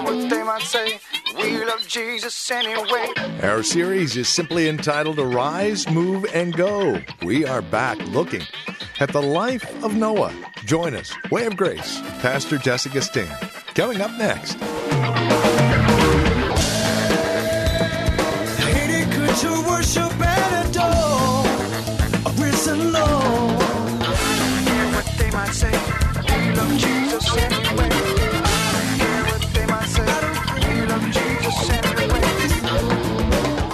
what they might say. We love Jesus anyway. Our series is simply entitled Arise, Move, and Go. We are back looking at the life of Noah. Join us, Way of Grace, Pastor Jesse Gistand. Coming up next.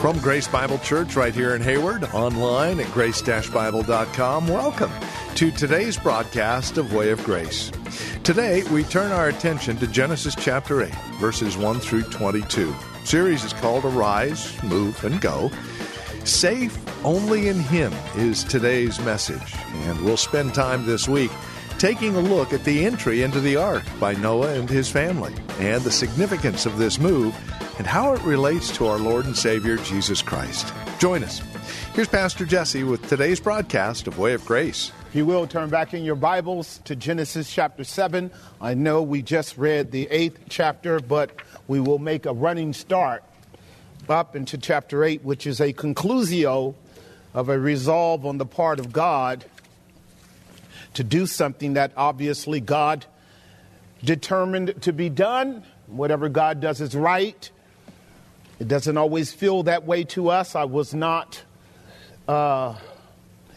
From Grace Bible Church right here in Hayward, online at grace-bible.com. Welcome to today's broadcast of Way of Grace. Today, we turn our attention to Genesis chapter 8, verses 1 through 22. Series is called Arise, Move, and Go. Safe only in Him is today's message, and we'll spend time this week taking a look at the entry into the ark by Noah and his family, and the significance of this move and how it relates to our Lord and Savior Jesus Christ. Join us. Here's Pastor Jesse with today's broadcast of Way of Grace. If you will, turn back in your Bibles to Genesis chapter 7. I know we just read the eighth chapter, but we will make a running start up into chapter 8, which is a conclusio of a resolve on the part of God to do something that obviously God determined to be done. Whatever God does is right. It doesn't always feel that way to us. I was not uh,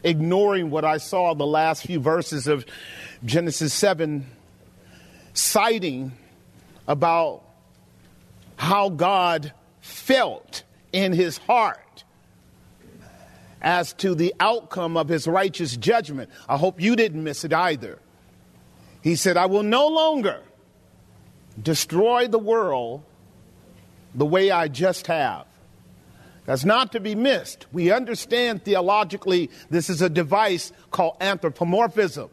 ignoring what I saw the last few verses of Genesis 7, citing about how God felt in his heart as to the outcome of his righteous judgment. I hope you didn't miss it either. He said, I will no longer destroy the world the way I just have. That's not to be missed. We understand theologically this is a device called anthropomorphism.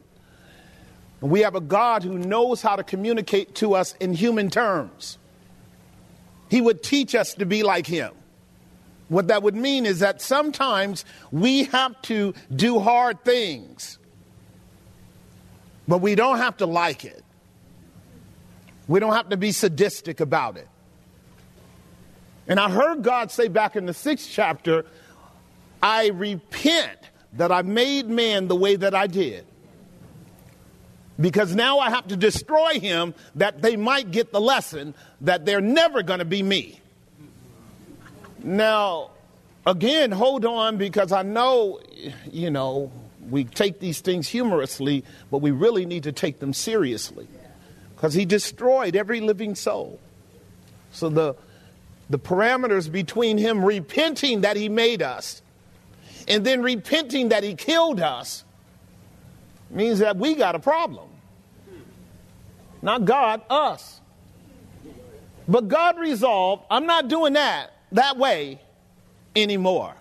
We have a God who knows how to communicate to us in human terms. He would teach us to be like Him. What that would mean is that sometimes we have to do hard things, but we don't have to like it. We don't have to be sadistic about it. And I heard God say back in the sixth chapter, I repent that I made man the way that I did. Because now I have to destroy him that they might get the lesson that they're never going to be me. Now, again, hold on because I know, you know, we take these things humorously, but we really need to take them seriously because he destroyed every living soul. So the the parameters between him repenting that he made us and then repenting that he killed us means that we got a problem. Not God, us. But God resolved, I'm not doing that that way anymore.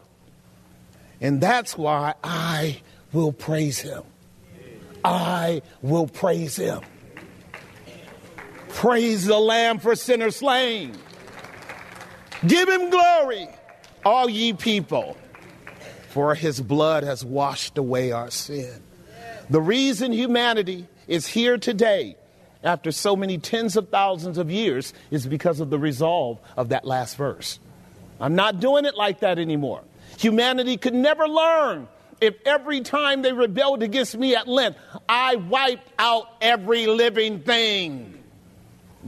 And that's why I will praise him. I will praise him. Praise the Lamb for sinners slain. Give him glory, all ye people, for his blood has washed away our sin. The reason humanity is here today, after so many tens of thousands of years, is because of the resolve of that last verse. I'm not doing it like that anymore. Humanity could never learn if every time they rebelled against me at length, I wiped out every living thing.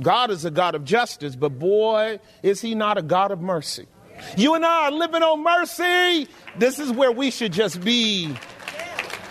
God is a God of justice, but boy, is He not a God of mercy. You and I are living on mercy. This is where we should just be.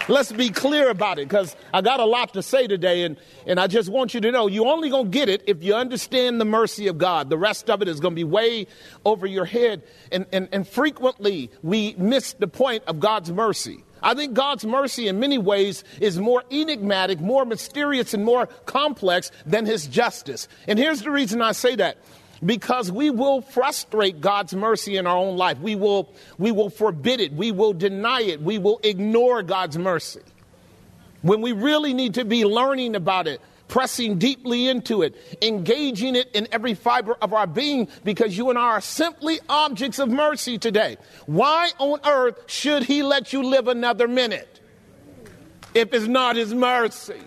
Let's be clear about it because I got a lot to say today, and, and I just want you to know you're only going to get it if you understand the mercy of God. The rest of it is going to be way over your head. And, and, and frequently, we miss the point of God's mercy. I think God's mercy in many ways is more enigmatic, more mysterious, and more complex than his justice. And here's the reason I say that. Because we will frustrate God's mercy in our own life. We will, we will forbid it. We will deny it. We will ignore God's mercy. When we really need to be learning about it, pressing deeply into it, engaging it in every fiber of our being, because you and I are simply objects of mercy today. Why on earth should He let you live another minute if it's not His mercy?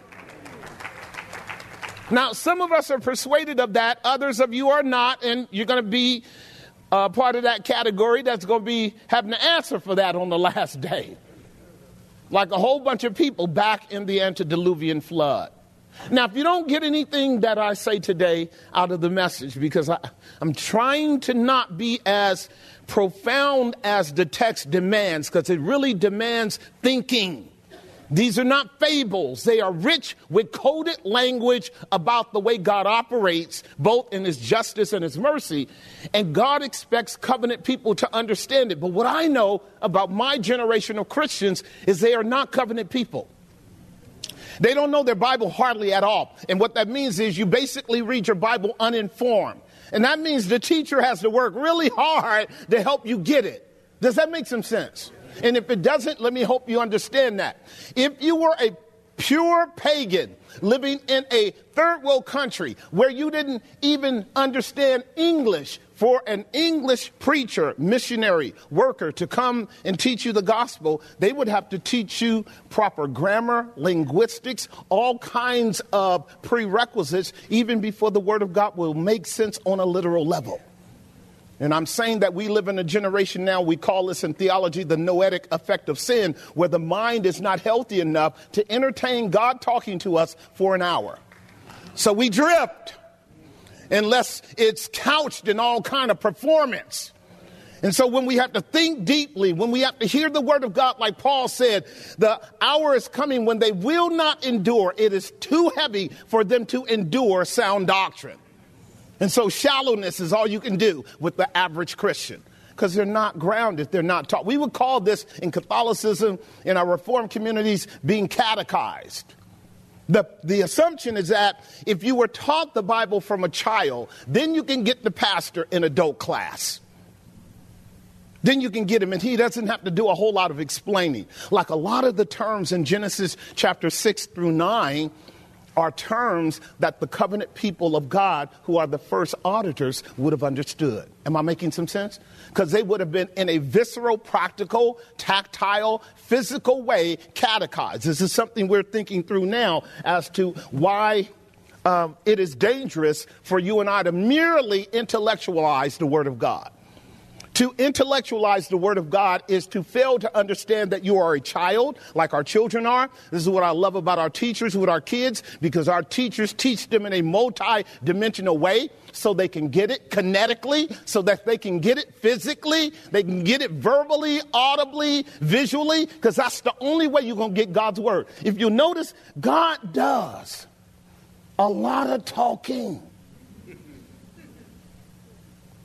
Now, some of us are persuaded of that, others of you are not, and you're going to be uh, part of that category that's going to be having to answer for that on the last day. Like a whole bunch of people back in the antediluvian flood. Now, if you don't get anything that I say today out of the message, because I, I'm trying to not be as profound as the text demands, because it really demands thinking. These are not fables. They are rich with coded language about the way God operates, both in His justice and His mercy. And God expects covenant people to understand it. But what I know about my generation of Christians is they are not covenant people. They don't know their Bible hardly at all. And what that means is you basically read your Bible uninformed. And that means the teacher has to work really hard to help you get it. Does that make some sense? And if it doesn't, let me hope you understand that. If you were a pure pagan living in a third world country where you didn't even understand English for an English preacher, missionary, worker to come and teach you the gospel, they would have to teach you proper grammar, linguistics, all kinds of prerequisites, even before the Word of God will make sense on a literal level. And I'm saying that we live in a generation now, we call this in theology the noetic effect of sin, where the mind is not healthy enough to entertain God talking to us for an hour. So we drift unless it's couched in all kind of performance. And so when we have to think deeply, when we have to hear the word of God, like Paul said, the hour is coming when they will not endure. It is too heavy for them to endure sound doctrine. And so shallowness is all you can do with the average Christian because they're not grounded, they're not taught. We would call this in Catholicism, in our Reformed communities, being catechized. The, the assumption is that if you were taught the Bible from a child, then you can get the pastor in adult class. Then you can get him, and he doesn't have to do a whole lot of explaining. Like a lot of the terms in Genesis chapter 6 through 9 are terms that the covenant people of God, who are the first auditors, would have understood. Am I making some sense? Because they would have been in a visceral, practical, tactile, physical way catechized. This is something we're thinking through now as to why um, it is dangerous for you and I to merely intellectualize the Word of God. To intellectualize the Word of God is to fail to understand that you are a child, like our children are. This is what I love about our teachers with our kids, because our teachers teach them in a multi dimensional way so they can get it kinetically, so that they can get it physically, they can get it verbally, audibly, visually, because that's the only way you're going to get God's Word. If you notice, God does a lot of talking.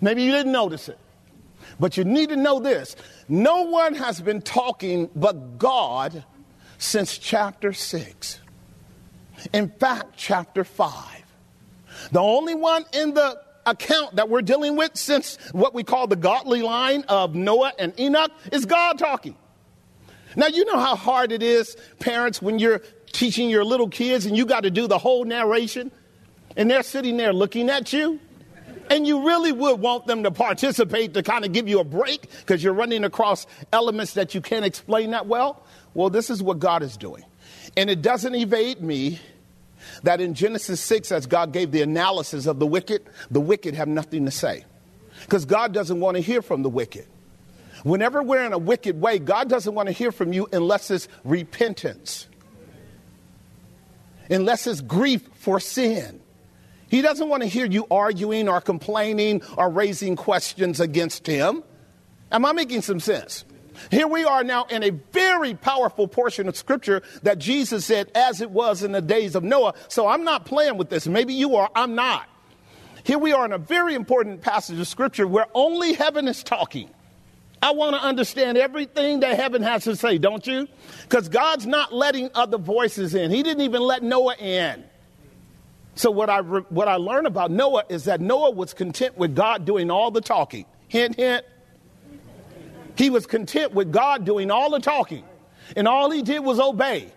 Maybe you didn't notice it. But you need to know this no one has been talking but God since chapter 6. In fact, chapter 5. The only one in the account that we're dealing with since what we call the godly line of Noah and Enoch is God talking. Now, you know how hard it is, parents, when you're teaching your little kids and you got to do the whole narration and they're sitting there looking at you and you really would want them to participate to kind of give you a break because you're running across elements that you can't explain that well. Well, this is what God is doing. And it doesn't evade me that in Genesis 6, as God gave the analysis of the wicked, the wicked have nothing to say. Because God doesn't want to hear from the wicked. Whenever we're in a wicked way, God doesn't want to hear from you unless it's repentance, unless it's grief for sin. He doesn't want to hear you arguing or complaining or raising questions against him. Am I making some sense? Here we are now in a very powerful portion of scripture that Jesus said, as it was in the days of Noah. So I'm not playing with this. Maybe you are, I'm not. Here we are in a very important passage of scripture where only heaven is talking. I want to understand everything that heaven has to say, don't you? Because God's not letting other voices in. He didn't even let Noah in. So what I re- what I learned about Noah is that Noah was content with God doing all the talking. Hint, hint. He was content with God doing all the talking, and all he did was obey.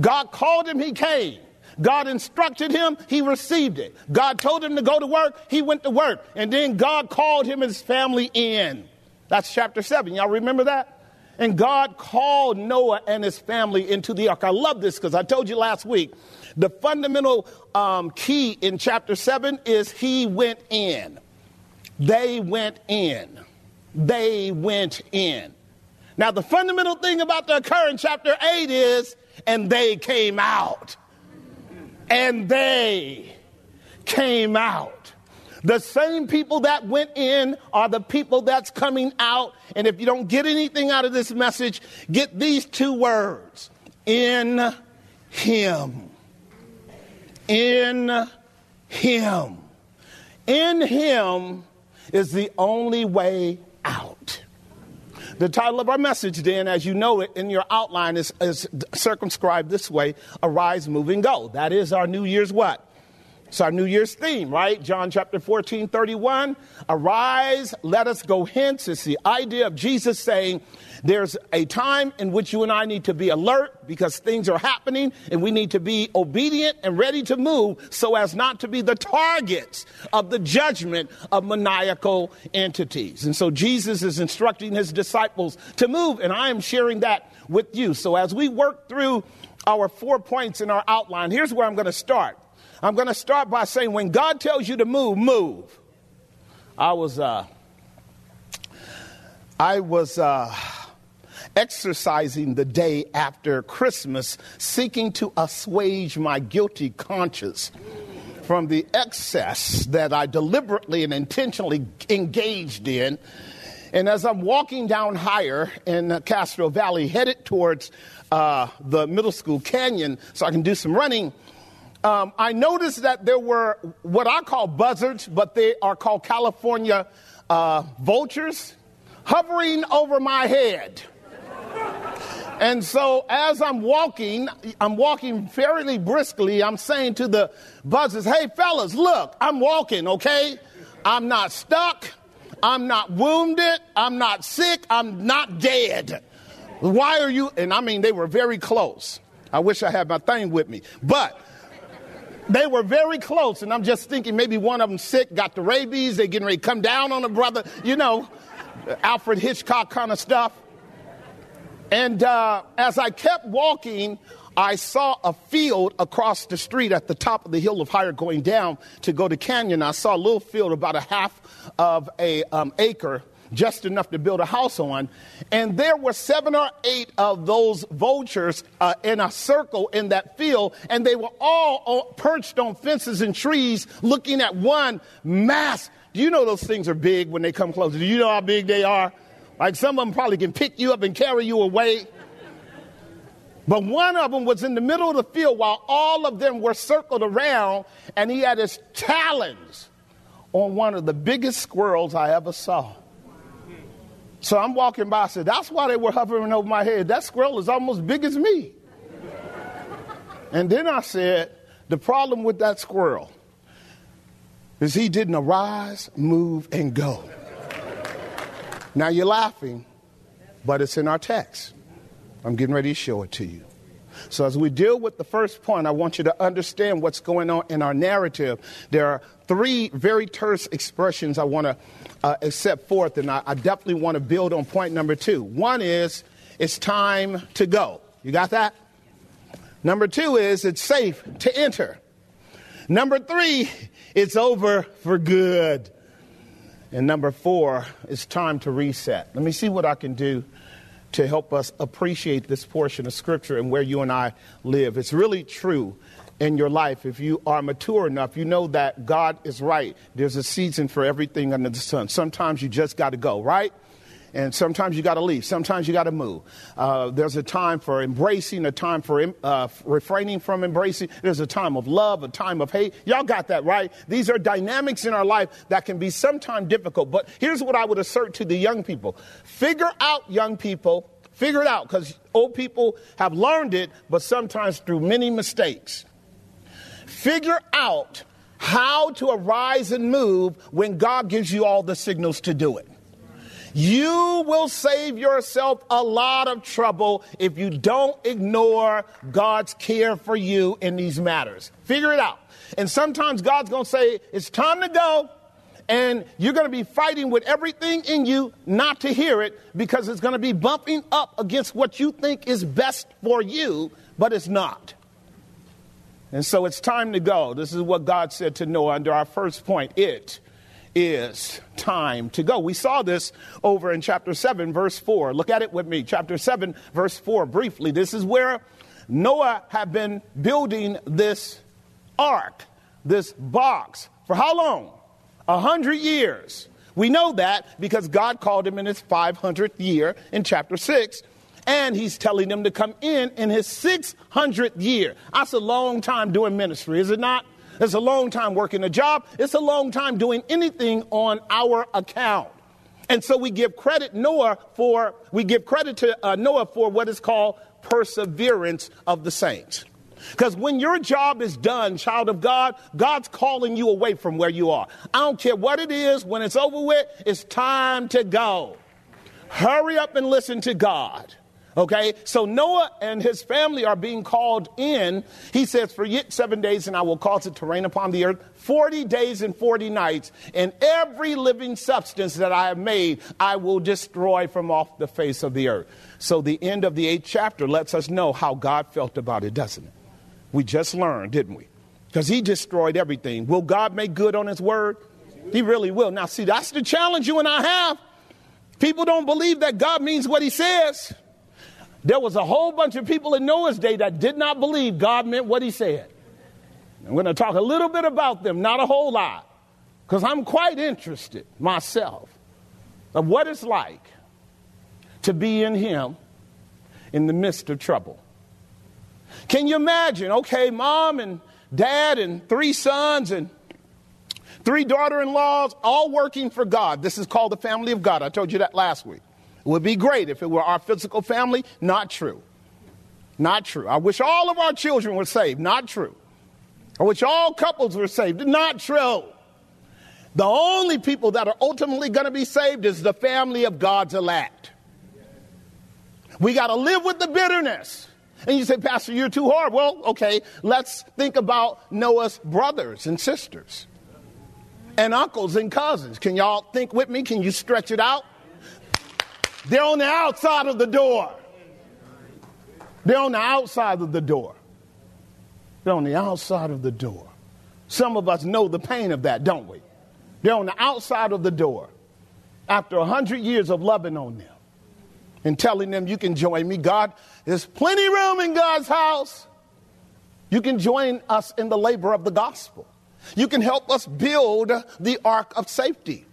God called him, he came. God instructed him, he received it. God told him to go to work, he went to work. And then God called him and his family in. That's chapter 7. Y'all remember that? And God called Noah and his family into the ark. I love this because I told you last week The fundamental um, key in chapter 7 is he went in. They went in. They went in. Now, the fundamental thing about the occur in chapter 8 is, and they came out. And they came out. The same people that went in are the people that's coming out. And if you don't get anything out of this message, get these two words in Him. In Him. In Him is the only way out. The title of our message, then, as you know it in your outline, is, is circumscribed this way Arise, Move, and Go. That is our New Year's what? It's our New Year's theme, right? John chapter 14, 31. Arise, let us go hence. It's the idea of Jesus saying there's a time in which you and I need to be alert because things are happening and we need to be obedient and ready to move so as not to be the targets of the judgment of maniacal entities. And so Jesus is instructing his disciples to move, and I am sharing that with you. So as we work through our four points in our outline, here's where I'm going to start. I'm going to start by saying when God tells you to move, move. I was, uh, I was uh, exercising the day after Christmas, seeking to assuage my guilty conscience from the excess that I deliberately and intentionally engaged in. And as I'm walking down Heyer in Castro Valley, headed towards uh, the middle school canyon so I can do some running, um, I noticed that there were what I call buzzards, but they are called California uh, vultures, hovering over my head. And so as I'm walking, I'm walking fairly briskly. I'm saying to the buzzards, hey, fellas, look, I'm walking, okay? I'm not stuck. I'm not wounded. I'm not sick. I'm not dead. Why are you? And I mean, they were very close. I wish I had my thing with me. But they were very close, and I'm just thinking maybe one of them sick, got the rabies, they getting ready to come down on a brother, you know, Alfred Hitchcock kind of stuff. And uh, as I kept walking, I saw a field across the street at the top of the hill of Heyer going down to go to Canyon. I saw a little field about a half of a um, acre just enough to build a house on. And there were seven or eight of those vultures uh, in a circle in that field, and they were all perched on fences and trees looking at one mass. Do you know those things are big when they come closer? Do you know how big they are? Like some of them probably can pick you up and carry you away. But one of them was in the middle of the field while all of them were circled around, and he had his talons on one of the biggest squirrels I ever saw. So I'm walking by, I said, That's why they were hovering over my head. That squirrel is almost big as me. and then I said, The problem with that squirrel is he didn't arise, move, and go. now you're laughing, but it's in our text. I'm getting ready to show it to you. So, as we deal with the first point, I want you to understand what's going on in our narrative. There are three very terse expressions I want to uh, set forth, and I, I definitely want to build on point number two. One is, it's time to go. You got that? Number two is, it's safe to enter. Number three, it's over for good. And number four, it's time to reset. Let me see what I can do to help us appreciate this portion of Scripture and where you and I live. It's really true in your life. If you are mature enough, you know that God is right. There's a season for everything under the sun. Sometimes you just got to go, right? And sometimes you got to leave. Sometimes you got to move. Uh, there's a time for embracing, a time for uh, refraining from embracing. There's a time of love, a time of hate. Y'all got that, right? These are dynamics in our life that can be sometimes difficult. But here's what I would assert to the young people figure out, young people, figure it out, because old people have learned it, but sometimes through many mistakes. Figure out how to arise and move when God gives you all the signals to do it. You will save yourself a lot of trouble if you don't ignore God's care for you in these matters. Figure it out. And sometimes God's going to say, It's time to go. And you're going to be fighting with everything in you not to hear it because it's going to be bumping up against what you think is best for you, but it's not. And so it's time to go. This is what God said to Noah under our first point. It is time to go. We saw this over in chapter 7, verse 4. Look at it with me. Chapter 7, verse 4, briefly. This is where Noah had been building this ark, this box, for how long? A hundred years. We know that because God called him in his 500th year in chapter 6 and he's telling them to come in in his 600th year. That's a long time doing ministry, is it not? It's a long time working a job. It's a long time doing anything on our account. And so we give credit Noah for we give credit to uh, Noah for what is called perseverance of the saints. Because when your job is done, child of God, God's calling you away from where you are. I don't care what it is, when it's over with, it's time to go. Hurry up and listen to God. Okay, so Noah and his family are being called in. He says, For yet seven days, and I will cause it to rain upon the earth 40 days and 40 nights, and every living substance that I have made, I will destroy from off the face of the earth. So the end of the eighth chapter lets us know how God felt about it, doesn't it? We just learned, didn't we? Because he destroyed everything. Will God make good on his word? He really will. Now, see, that's the challenge you and I have. People don't believe that God means what he says. There was a whole bunch of people in Noah's day that did not believe God meant what he said. I'm going to talk a little bit about them, not a whole lot, because I'm quite interested myself of what it's like to be in him in the midst of trouble. Can you imagine? Okay, mom and dad and three sons and three daughter in laws all working for God. This is called the family of God. I told you that last week. It would be great if it were our physical family. Not true. Not true. I wish all of our children were saved. Not true. I wish all couples were saved. Not true. The only people that are ultimately going to be saved is the family of God's elect. We got to live with the bitterness. And you say, Pastor, you're too hard. Well, okay, let's think about Noah's brothers and sisters and uncles and cousins. Can y'all think with me? Can you stretch it out? They're on the outside of the door. They're on the outside of the door. They're on the outside of the door. Some of us know the pain of that, don't we? They're on the outside of the door after a hundred years of loving on them and telling them, You can join me. God, there's plenty room in God's house. You can join us in the labor of the gospel. You can help us build the ark of safety.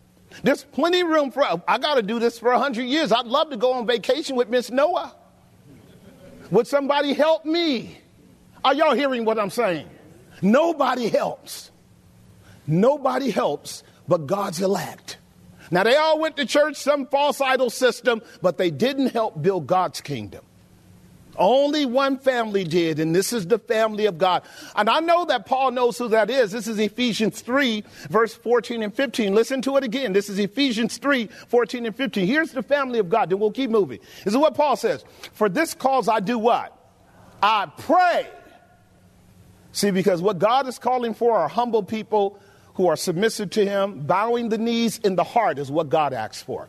There's plenty of room for, I got to do this for 100 years. I'd love to go on vacation with Miss Noah. Would somebody help me? Are y'all hearing what I'm saying? Nobody helps. Nobody helps but God's elect. Now, they all went to church, some false idol system, but they didn't help build God's kingdom. Only one family did, and this is the family of God. And I know that Paul knows who that is. This is Ephesians 3, verse 14 and 15. Listen to it again. This is Ephesians 3, 14 and 15. Here's the family of God. Then we'll keep moving. This is what Paul says. For this cause I do what? I pray. See, because what God is calling for are humble people who are submissive to Him, bowing the knees in the heart is what God asks for.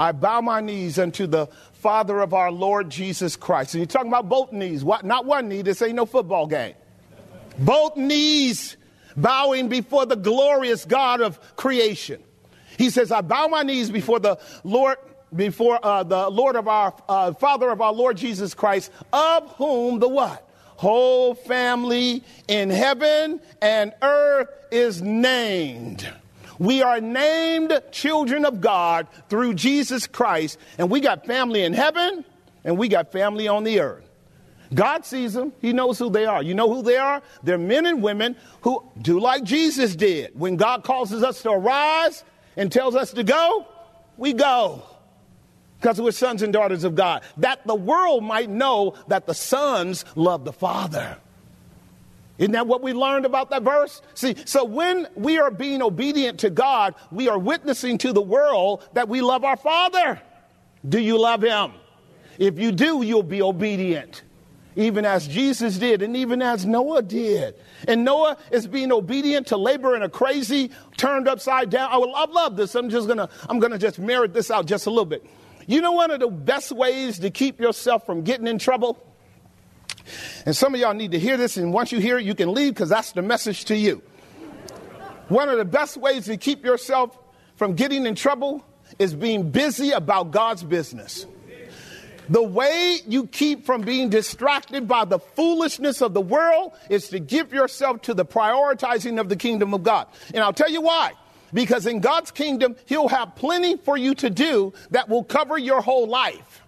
I bow my knees unto the Father of our Lord Jesus Christ. And you're talking about both knees, what, not one knee. This ain't no football game. Both knees bowing before the glorious God of creation. He says, I bow my knees before the Lord, before uh, the Lord of our uh, Father of our Lord Jesus Christ, of whom the what? Whole family in heaven and earth is named. We are named children of God through Jesus Christ, and we got family in heaven and we got family on the earth. God sees them. He knows who they are. You know who they are? They're men and women who do like Jesus did. When God causes us to arise and tells us to go, we go. Because we're sons and daughters of God. That the world might know that the sons love the Father. Isn't that what we learned about that verse? See, so when we are being obedient to God, we are witnessing to the world that we love our Father. Do you love Him? If you do, you'll be obedient, even as Jesus did, and even as Noah did. And Noah is being obedient to labor in a crazy, turned upside down. I, will, love this. I'm just gonna, I'm gonna just merit this out just a little bit. You know, one of the best ways to keep yourself from getting in trouble And some of y'all need to hear this, and once you hear it, you can leave because that's the message to you. One of the best ways to keep yourself from getting in trouble is being busy about God's business. The way you keep from being distracted by the foolishness of the world is to give yourself to the prioritizing of the kingdom of God. And I'll tell you why. Because in God's kingdom, He'll have plenty for you to do that will cover your whole life.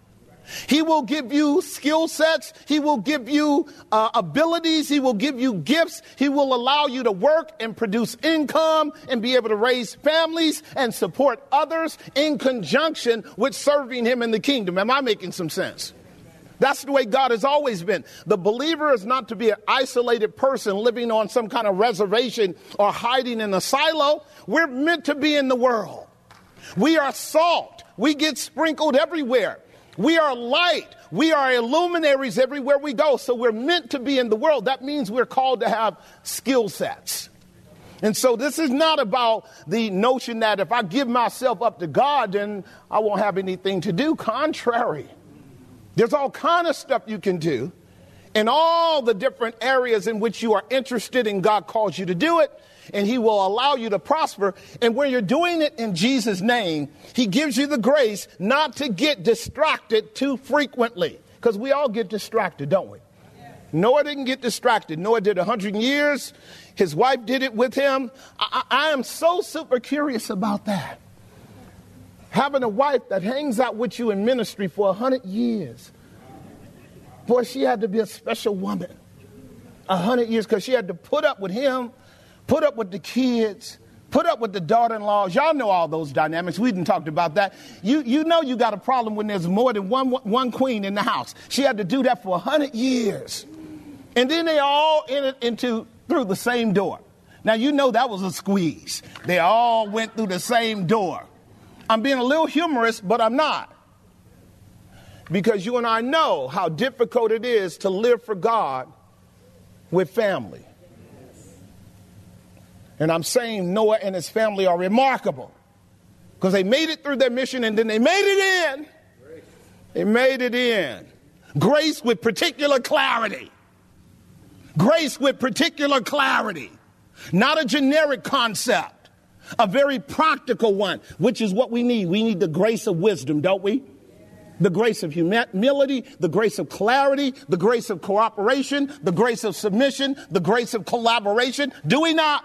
He will give you skill sets. He will give you uh, abilities. He will give you gifts. He will allow you to work and produce income and be able to raise families and support others in conjunction with serving Him in the kingdom. Am I making some sense? That's the way God has always been. The believer is not to be an isolated person living on some kind of reservation or hiding in a silo. We're meant to be in the world. We are salt. We get sprinkled everywhere. We are light. We are illuminaries everywhere we go. So we're meant to be in the world. That means we're called to have skill sets. And so this is not about the notion that if I give myself up to God, then I won't have anything to do. Contrary. There's all kind of stuff you can do in all the different areas in which you are interested and God calls you to do it and he will allow you to prosper. And when you're doing it in Jesus' name, he gives you the grace not to get distracted too frequently. Because we all get distracted, don't we? Noah didn't get distracted. Noah did 100 years. His wife did it with him. I, I, am so super curious about that. Having a wife that hangs out with you in ministry for 100 years. Boy, she had to be a special woman. A 100 years because she had to put up with him put up with the kids, put up with the daughter-in-laws. Y'all know all those dynamics. We didn't talk about that. You, you know you got a problem when there's more than one, one queen in the house. She had to do that for a 100 years. And then they all entered into through the same door. Now you know that was a squeeze. They all went through the same door. I'm being a little humorous, but I'm not. Because you and I know how difficult it is to live for God with family. And I'm saying Noah and his family are remarkable because they made it through their mission and then they made it in. They made it in. Grace with particular clarity. Grace with particular clarity. Not a generic concept, a very practical one, which is what we need. We need the grace of wisdom, don't we? The grace of humility, the grace of clarity, the grace of cooperation, the grace of submission, the grace of collaboration. Do we not?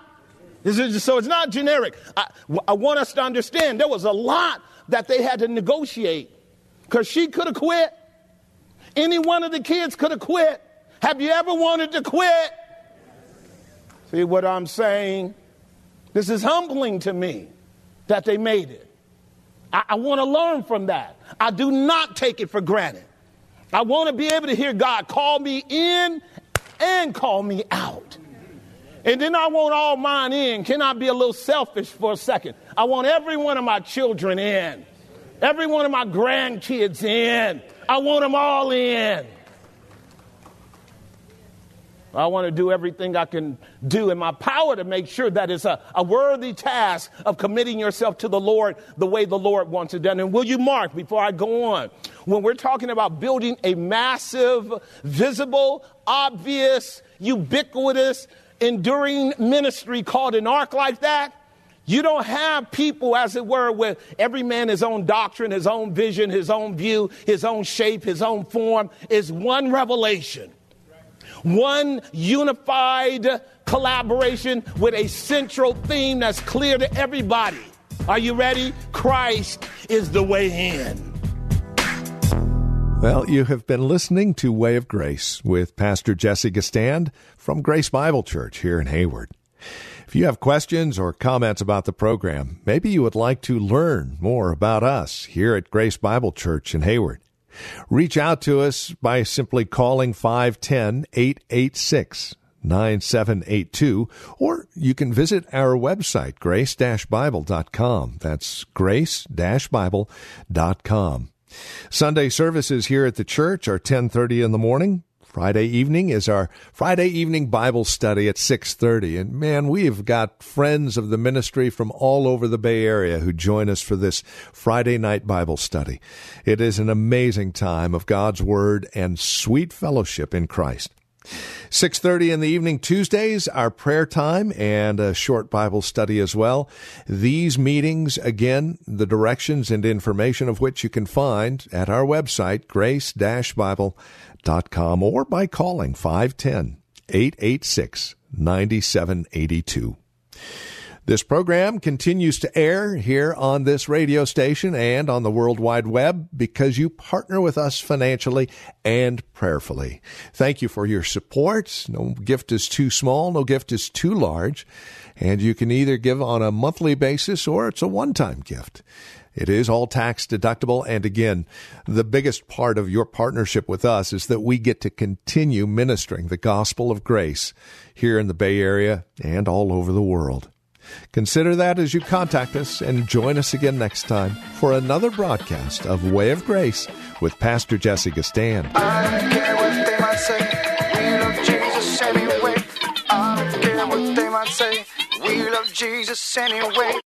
So it's not generic. I, I want us to understand there was a lot that they had to negotiate because she could have quit. Any one of the kids could have quit. Have you ever wanted to quit? See what I'm saying? This is humbling to me that they made it. I, I want to learn from that. I do not take it for granted. I want to be able to hear God call me in and call me out. And then I want all mine in. Can I be a little selfish for a second? I want every one of my children in, every one of my grandkids in. I want them all in. I want to do everything I can do in my power to make sure that it's a, a worthy task of committing yourself to the Lord the way the Lord wants it done. And will you mark before I go on? When we're talking about building a massive, visible, obvious, ubiquitous, enduring ministry called an ark like that, you don't have people, as it were, with every man his own doctrine, his own vision, his own view, his own shape, his own form. Is one revelation, one unified collaboration with a central theme that's clear to everybody. Are you ready? Christ is the way in. Well, you have been listening to Way of Grace with Pastor Jesse Gistand from Grace Bible Church here in Hayward. If you have questions or comments about the program, maybe you would like to learn more about us here at Grace Bible Church in Hayward. Reach out to us by simply calling 510 886 9782, or you can visit our website, grace-bible.com. That's grace-bible.com. Sunday services here at the church are 10:30 in the morning Friday evening is our Friday evening Bible study at 6:30 and man we've got friends of the ministry from all over the Bay Area who join us for this Friday night Bible study. It is an amazing time of God's word and sweet fellowship in Christ. 6:30 in the evening Tuesdays our prayer time and a short Bible study as well. These meetings again the directions and information of which you can find at our website grace-bible.com or by calling 510 886 9782. This program continues to air here on this radio station and on the World Wide Web because you partner with us financially and prayerfully. Thank you for your support. No gift is too small, no gift is too large, and you can either give on a monthly basis or it's a one time gift. It is all tax deductible. And again, the biggest part of your partnership with us is that we get to continue ministering the gospel of grace here in the Bay Area and all over the world. Consider that as you contact us and join us again next time for another broadcast of Way of Grace with Pastor Jesse Gistand. I care what they might say. We love Jesus anyway. I care what they might say. We love Jesus anyway.